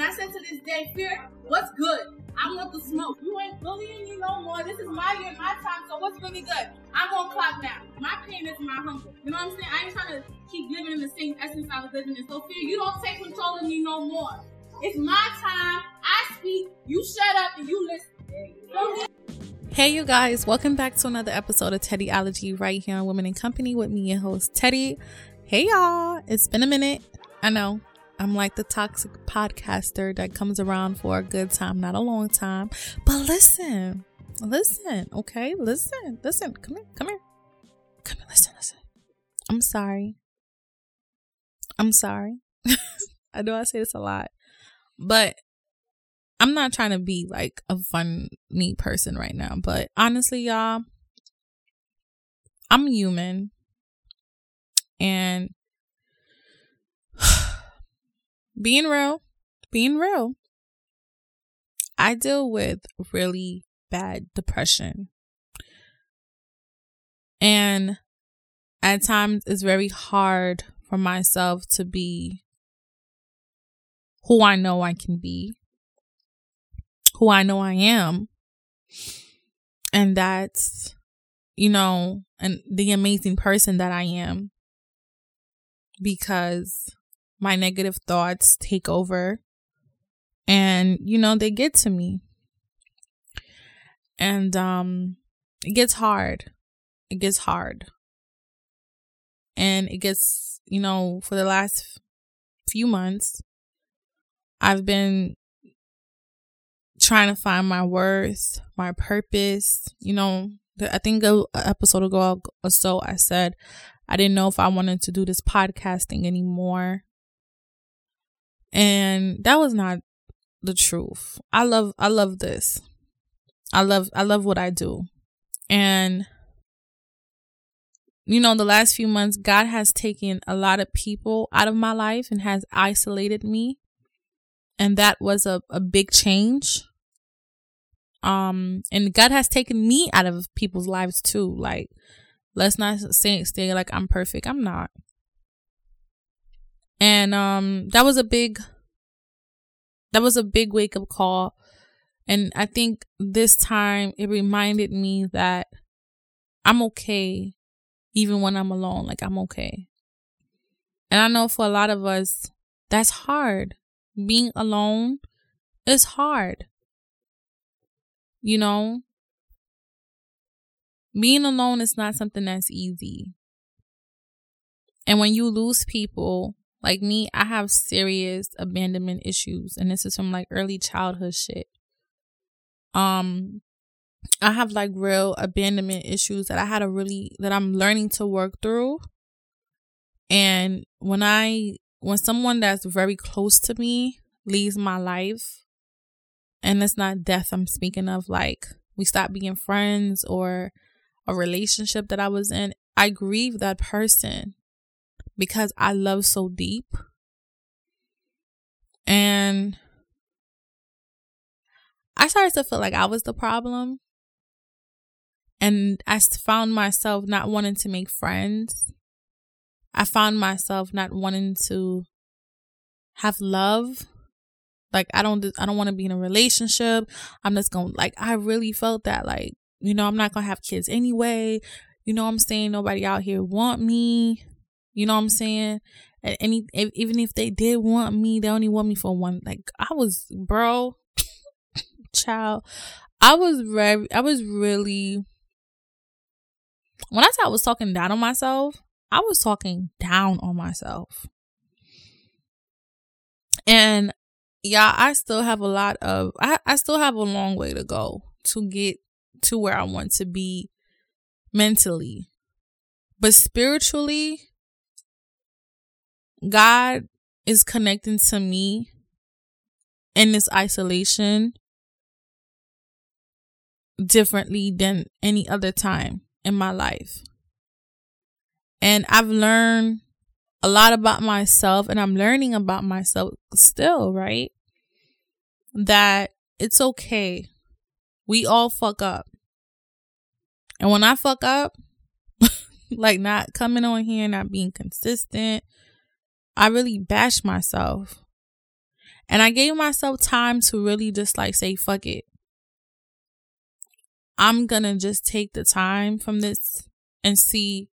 And I said to this day, Fear, what's good? I want the smoke. You ain't bullying me no more. This is my year, my time. So what's really good? I'm on clock now. My pain is my hunger. You know what I'm saying? I ain't trying to keep living in the same essence I was living in. So fear, you don't take control of me no more. It's my time. I speak. You shut up and you listen. Hey, you guys, welcome back to another episode of Theddy Theddyology right here on Women and Company with me, your host, Theddy. Hey, y'all, it's been a minute. I know I'm like the toxic podcaster that comes around for a good time, not a long time. But listen, listen, okay? Listen, listen. Come here, come here. Come here, listen, listen. I'm sorry. I'm sorry. I know I say this a lot, but I'm not trying to be like a funny person right now. But honestly, y'all, I'm human. And being real, being real, I deal with really bad depression. And at times it's very hard for myself to be who I know I can be, who I know I am. And that's, you know, and the amazing person that I am because my negative thoughts take over. And you know they get to me. And um it gets hard. It gets hard. And it gets you know for the last few months i've been trying to find my worth my purpose. You know i think a, a episode ago or so i said i didn't know if i wanted to do this podcasting anymore and that was not the truth. I love I love this. I love I love what I do. And you know, the last few months God has taken a lot of people out of my life and has isolated me. And that was a, a big change. Um and God has taken me out of people's lives too. Like let's not say stay like I'm perfect. I'm not. And um that was a big that was a big wake up call. And I think this time it reminded me that I'm okay even when I'm alone. Like I'm okay. And I know for a lot of us, that's hard. Being alone is hard. You know, being alone is not something that's easy. And when you lose people, like me, I have serious abandonment issues and this is from like early childhood shit. Um I have like real abandonment issues that I had a really that I'm learning to work through. And when I when someone that's very close to me leaves my life, and it's not death I'm speaking of, like we stop being friends or a relationship that I was in, I grieve that person because I love so deep. And I started to feel like I was the problem. And I found myself not wanting to make friends. I found myself not wanting to have love. Like I don't I don't want to be in a relationship. I'm just going to like I really felt that like, you know, I'm not going to have kids anyway. You know I'm saying? Nobody out here want me. You know what I'm saying? And any even if they did want me, they only want me for one. Like I was, bro, child. I was very, I was really. When I said I was talking down on myself, I was talking down on myself. And yeah, I still have a lot of I, I still have a long way to go to get to where I want to be mentally. But spiritually, God is connecting to me in this isolation differently than any other time in my life. And I've learned a lot about myself and I'm learning about myself still, right? That it's okay. We all fuck up. And when I fuck up, like not coming on here, not being consistent, I really bashed myself. And I gave myself time to really just like say, fuck it. I'm gonna just take the time from this and see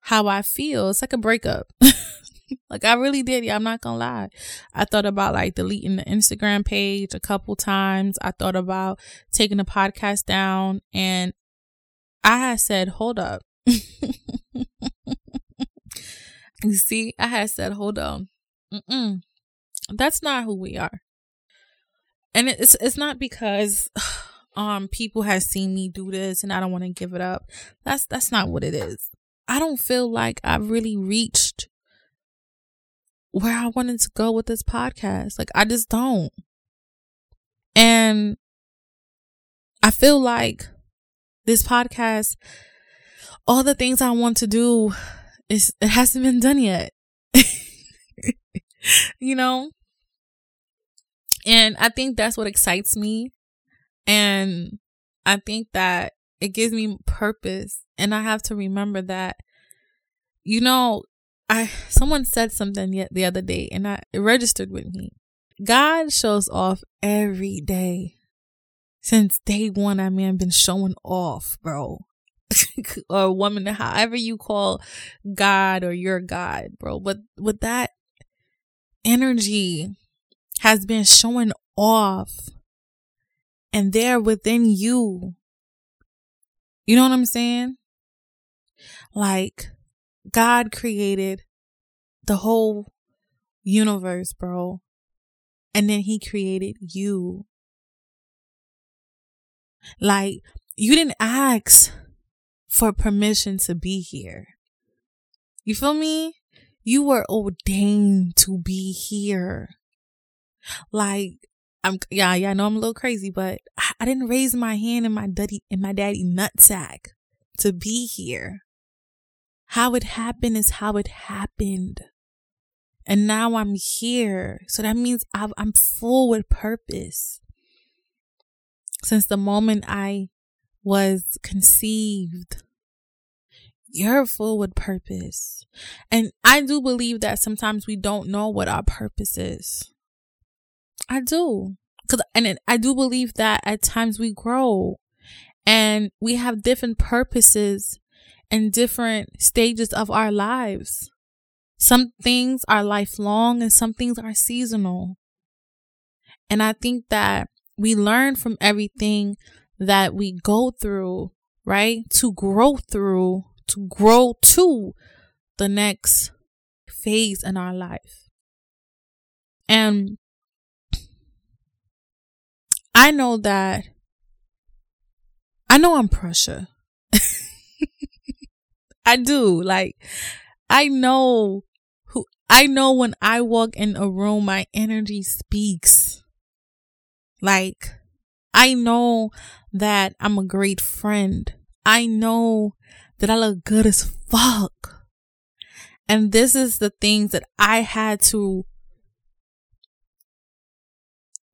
how I feel. It's like a breakup. like I really did. Yeah, I'm not gonna lie. I thought about like deleting the Instagram page a couple times. I thought about taking the podcast down and I said, hold up. you see, I had said, hold on. Mm-mm. That's not who we are. And it's it's not because um people have seen me do this and I don't want to give it up. That's that's not what it is. I don't feel like I've really reached where I wanted to go with this podcast. Like I just don't. And I feel like this podcast, all the things I want to do is it hasn't been done yet. you know? And I think that's what excites me. And I think that it gives me purpose. And I have to remember that, you know, I, someone said something yet the other day and I, it registered with me. God shows off every day. Since day one, I mean, I've been showing off, bro. or woman, however you call God or your God, bro. But with that energy has been showing off and they're within you. You know what I'm saying? Like God created the whole universe, bro. And then he created you. Like you didn't ask for permission to be here. You feel me? You were ordained to be here. Like, I'm, yeah, yeah, I know I'm a little crazy, but I, I didn't raise my hand in my daddy, in my daddy nutsack to be here. How it happened is how it happened. And now I'm here. So that means i I'm full with purpose. Since the moment I was conceived, you're full with purpose. And I do believe that sometimes we don't know what our purpose is. I do. Cause, and I do believe that at times we grow and we have different purposes and different stages of our lives. Some things are lifelong and some things are seasonal. And I think that we learn from everything that we go through, right? To grow through to grow to the next phase in our life. And I know that I know I'm pressure. I do. Like I know who I know when I walk in a room my energy speaks. Like I know that I'm a great friend. I know that I look good as fuck. And this is the things that I had to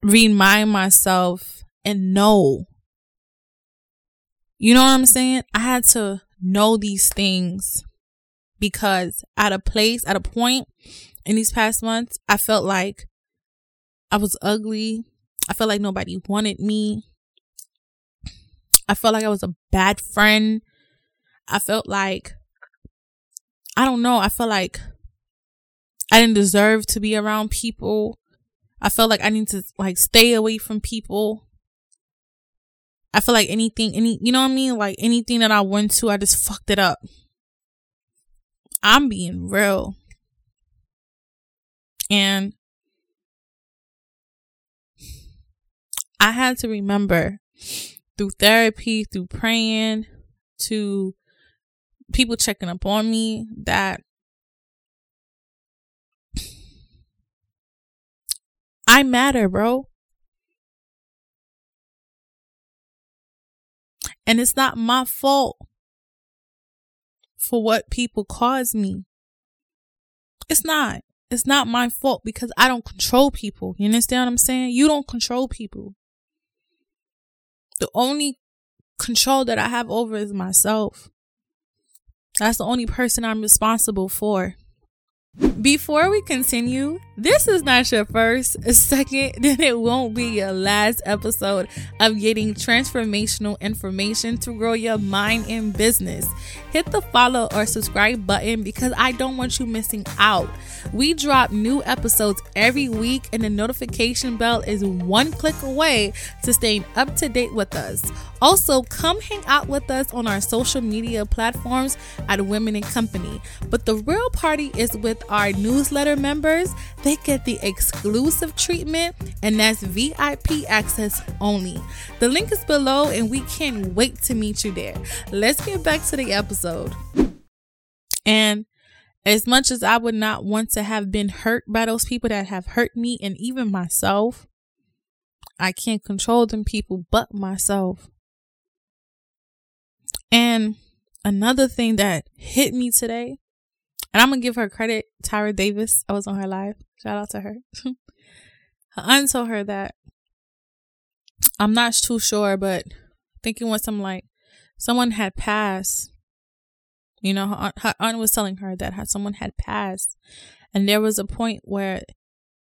remind myself and know. You know what I'm saying? I had to know these things because at a place, at a point in these past months, I felt like I was ugly. I felt like nobody wanted me. I felt like I was a bad friend. I felt like, I don't know, I felt like I didn't deserve to be around people. I felt like I need to like stay away from people. I feel like anything, any, you know what I mean? Like anything that I went to, I just fucked it up. I'm being real. And I had to remember through therapy, through praying, to people checking up on me that I matter, bro. And it's not my fault for what people cause me. It's not. It's not my fault because I don't control people. You understand what I'm saying? You don't control people. The only control that I have over is myself. That's the only person I'm responsible for. Before we continue, this is not your first, second, then it won't be your last episode of getting transformational information to grow your mind and business. Hit the follow or subscribe button because I don't want you missing out. We drop new episodes every week, and the notification bell is one click away to staying up to date with us. Also, come hang out with us on our social media platforms at Women and Company. But the real party is with our newsletter members. They get the exclusive treatment, and that's VIP access only. The link is below, and we can't wait to meet you there. Let's get back to the episode. And as much as I would not want to have been hurt by those people that have hurt me and even myself, I can't control them people but myself. And another thing that hit me today, and I'm gonna give her credit, Tyra Davis. I was on her live. Shout out to her. her aunt told her that I'm not too sure, but thinking was some like someone had passed. You know, her, her aunt was telling her that someone had passed, and there was a point where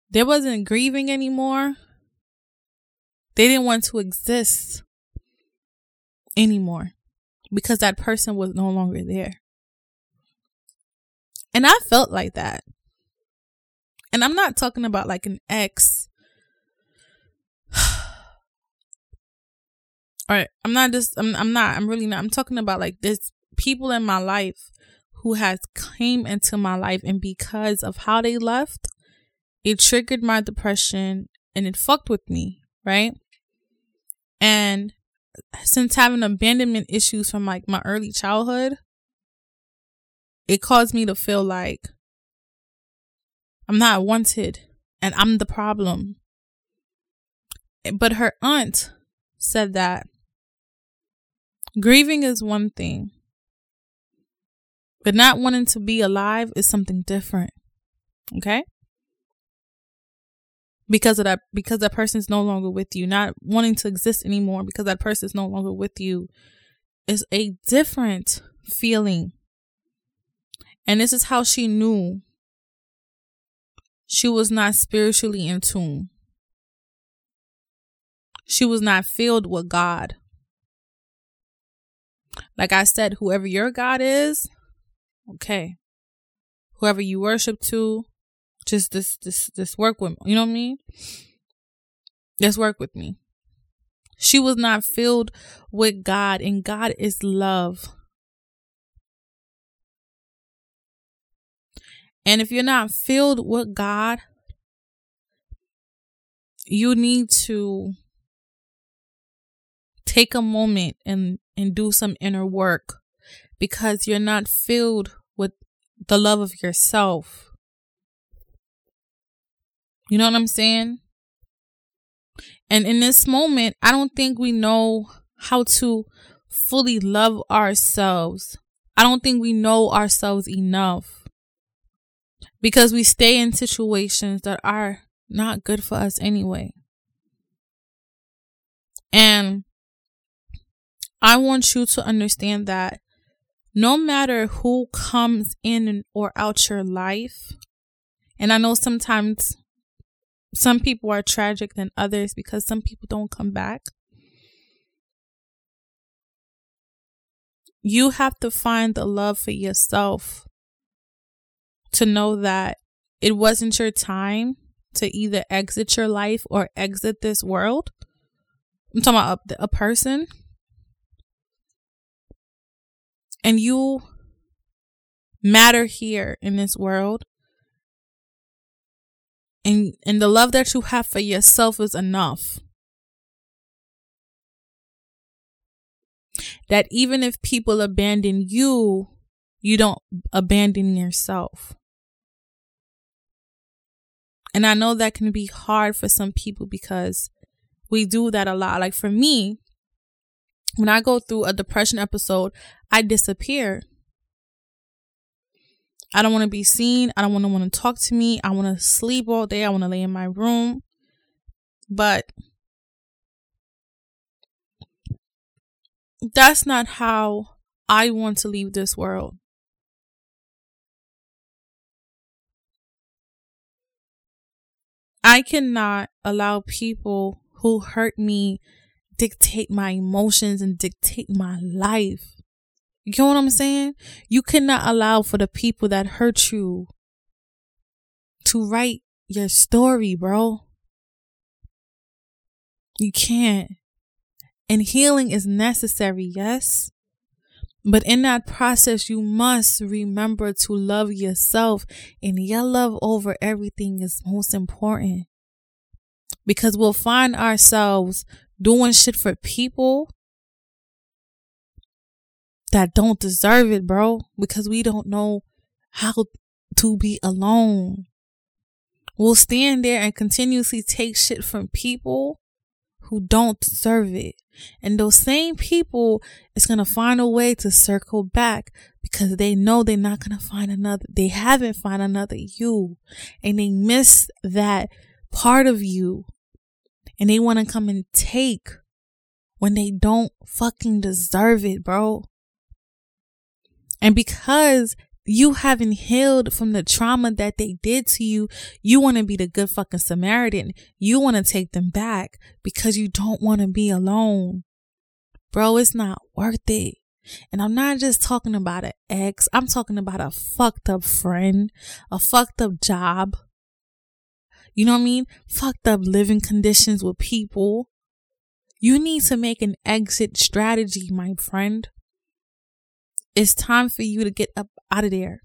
there wasn't grieving anymore. They didn't want to exist anymore because that person was no longer there. And I felt like that. And I'm not talking about like an ex. All right, I'm not just I'm I'm not I'm really not. I'm talking about like this people in my life who has came into my life and because of how they left, it triggered my depression and it fucked with me, right? And since having abandonment issues from like my early childhood, it caused me to feel like I'm not wanted and I'm the problem. But her aunt said that grieving is one thing, but not wanting to be alive is something different. Okay? because of that because that person's no longer with you not wanting to exist anymore because that person is no longer with you is a different feeling and this is how she knew she was not spiritually in tune she was not filled with god like i said whoever your god is okay whoever you worship to just this this this work with me. You know what I mean? Just work with me. She was not filled with God, and God is love. And if you're not filled with God, you need to take a moment and and do some inner work because you're not filled with the love of yourself. You know what I'm saying? And in this moment, I don't think we know how to fully love ourselves. I don't think we know ourselves enough because we stay in situations that are not good for us anyway. And I want you to understand that no matter who comes in or out your life, and I know sometimes some people are tragic than others because some people don't come back. You have to find the love for yourself to know that it wasn't your time to either exit your life or exit this world. I'm talking about a, a person. And you matter here in this world and and the love that you have for yourself is enough that even if people abandon you you don't abandon yourself and i know that can be hard for some people because we do that a lot like for me when i go through a depression episode i disappear I don't want to be seen. I don't want to want to talk to me. I want to sleep all day. I want to lay in my room. But that's not how I want to leave this world. I cannot allow people who hurt me dictate my emotions and dictate my life. You know what I'm saying? You cannot allow for the people that hurt you to write your story, bro. You can't. And healing is necessary, yes. But in that process, you must remember to love yourself and your love over everything is most important. Because we'll find ourselves doing shit for people that don't deserve it, bro, because we don't know how to be alone. We'll stand there and continuously take shit from people who don't deserve it. And those same people is going to find a way to circle back because they know they're not going to find another, they haven't found another you and they miss that part of you and they want to come and take when they don't fucking deserve it, bro. And because you haven't healed from the trauma that they did to you. You want to be the good fucking Samaritan. You want to take them back because you don't want to be alone. Bro, it's not worth it. And I'm not just talking about an ex. I'm talking about a fucked up friend, a fucked up job. You know what I mean? Fucked up living conditions with people. You need to make an exit strategy, my friend. It's time for you to get up out of there.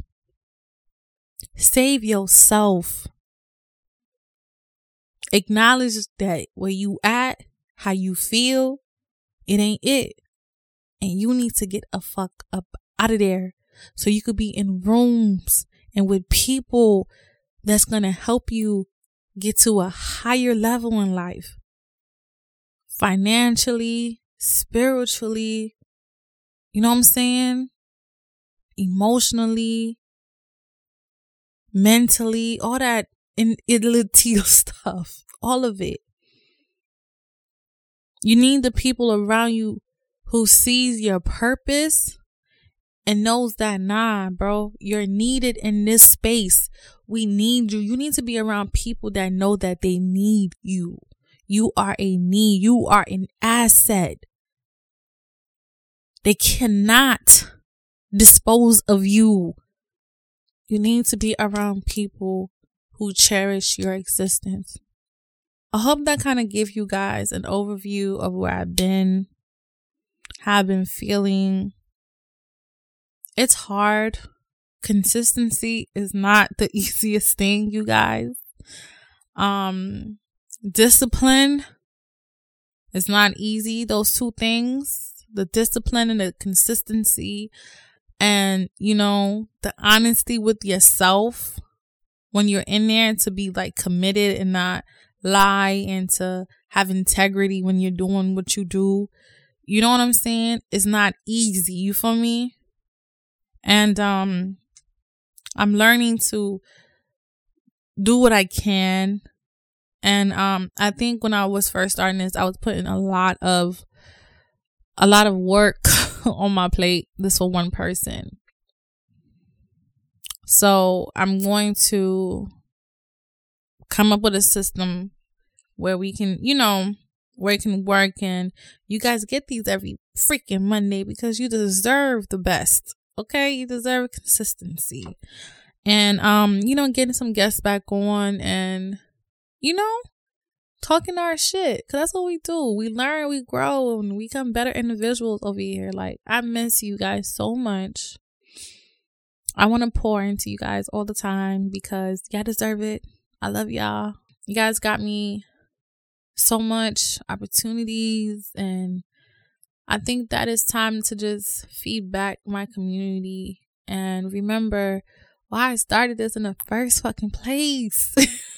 Save yourself. Acknowledge that where you at, how you feel, it ain't it. And you need to get a fuck up out of there so you could be in rooms and with people that's going to help you get to a higher level in life. Financially, spiritually, you know what I'm saying? Emotionally, mentally, all that in it, little stuff, all of it. You need the people around you who sees your purpose and knows that nah, bro, you're needed in this space. We need you. You need to be around people that know that they need you. You are a need. You are an asset. They cannot dispose of you. You need to be around people who cherish your existence. I hope that kind of give you guys an overview of where I've been, how I've been feeling. It's hard. Consistency is not the easiest thing, you guys. Um, discipline is not easy. Those two things, the discipline and the consistency and you know the honesty with yourself when you're in there to be like committed and not lie and to have integrity when you're doing what you do. You know what i'm saying? It's not easy. You feel me? And um i'm learning to do what i can. And um i think when i was first starting this i was putting a lot of a lot of work on my plate. This for one person. So I'm going to come up with a system where we can, you know, where it can work and you guys get these every freaking Monday because you deserve the best. Okay? You deserve consistency. And um, you know, getting some guests back on and you know, talking our shit. Cause that's what we do. We learn, we grow, and we become better individuals over here. Like, I miss you guys so much. I want to pour into you guys all the time because y'all deserve it. I love y'all. You guys got me so much opportunities and I think that it's time to just feed back my community and remember why I started this in the first fucking place.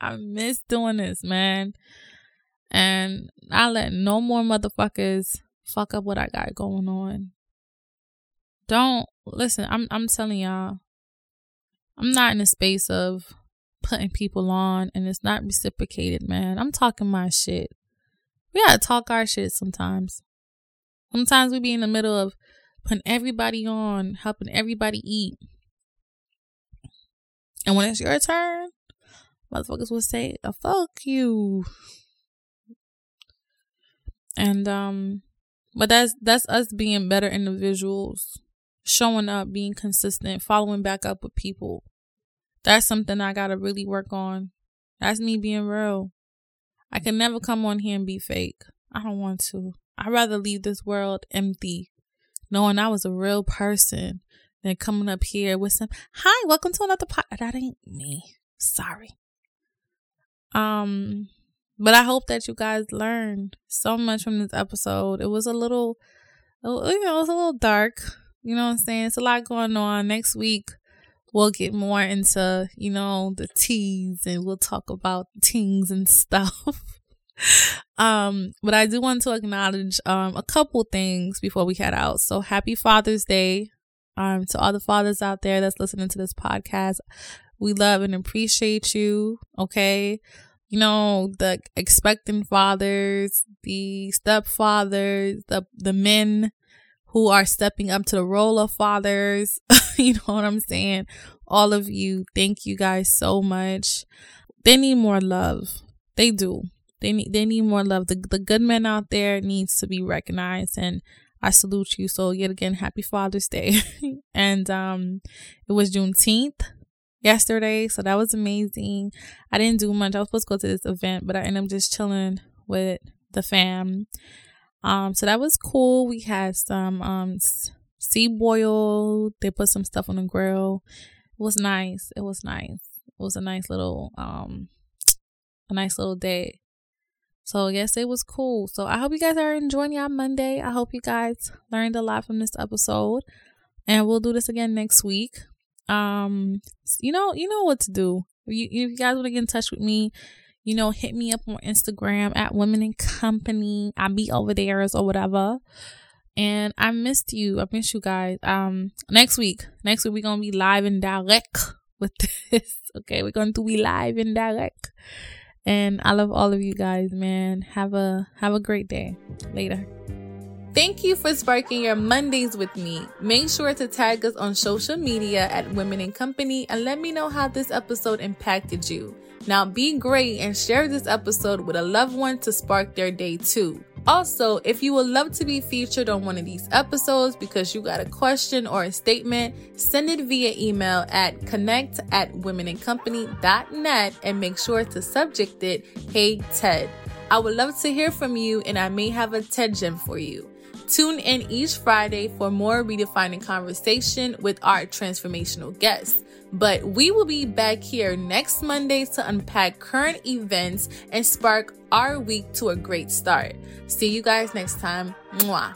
I miss doing this, man. And I let no more motherfuckers fuck up what I got going on. Don't listen, I'm I'm telling y'all, I'm not in a space of putting people on and it's not reciprocated, man. I'm talking my shit. We gotta talk our shit sometimes. Sometimes we be in the middle of putting everybody on, helping everybody eat. And when it's your turn, motherfuckers will say, oh, fuck you. And um but that's that's us being better individuals, showing up, being consistent, following back up with people. That's something I gotta really work on. That's me being real. I can never come on here and be fake. I don't want to. I'd rather leave this world empty, knowing I was a real person than coming up here with some, hi, welcome to another pod. That ain't me. Sorry. Um, but I hope that you guys learned so much from this episode. It was a little, you know, it was a little dark. You know what I'm saying? It's a lot going on. Next week, we'll get more into, you know, the teas and we'll talk about things and stuff. um, but I do want to acknowledge um a couple things before we head out. So happy Father's Day. Um, to all the fathers out there that's listening to this podcast. We love and appreciate you. Okay. You know, the expecting fathers, the stepfathers, the the men who are stepping up to the role of fathers. you know what I'm saying? All of you, thank you guys so much. They need more love. They do. They need they need more love. The the good men out there needs to be recognized and I salute you. So yet again, happy Father's Day. and um it was Juneteenth yesterday, so that was amazing. I didn't do much. I was supposed to go to this event, but I ended up just chilling with the fam. Um, so that was cool. We had some um sea boil. They put some stuff on the grill. It was nice. It was nice. It was a nice little um a nice little day. So yes, it was cool. So I hope you guys are enjoying your Monday. I hope you guys learned a lot from this episode. And we'll do this again next week. Um you know, you know what to do. You, you guys want to get in touch with me, you know, hit me up on Instagram at Women and Company. I'll be over there or whatever. And I missed you. I missed you guys. Um, next week, next week we're gonna be live and direct with this. Okay, we're gonna be live and direct. And I love all of you guys, man. Have a have a great day. Later. Thank you for sparking your Mondays with me. Make sure to tag us on social media at Women and Company and let me know how this episode impacted you. Now be great and share this episode with a loved one to spark their day too. Also, if you would love to be featured on one of these episodes because you got a question or a statement, send it via email at connect at womenandcompany.net and make sure to subject it, Hey Ted. I would love to hear from you and I may have a TED gem for you. Tune in each Friday for more redefining conversation with our transformational guests. But we will be back here next Monday to unpack current events and spark our week to a great start. See you guys next time. Mwah.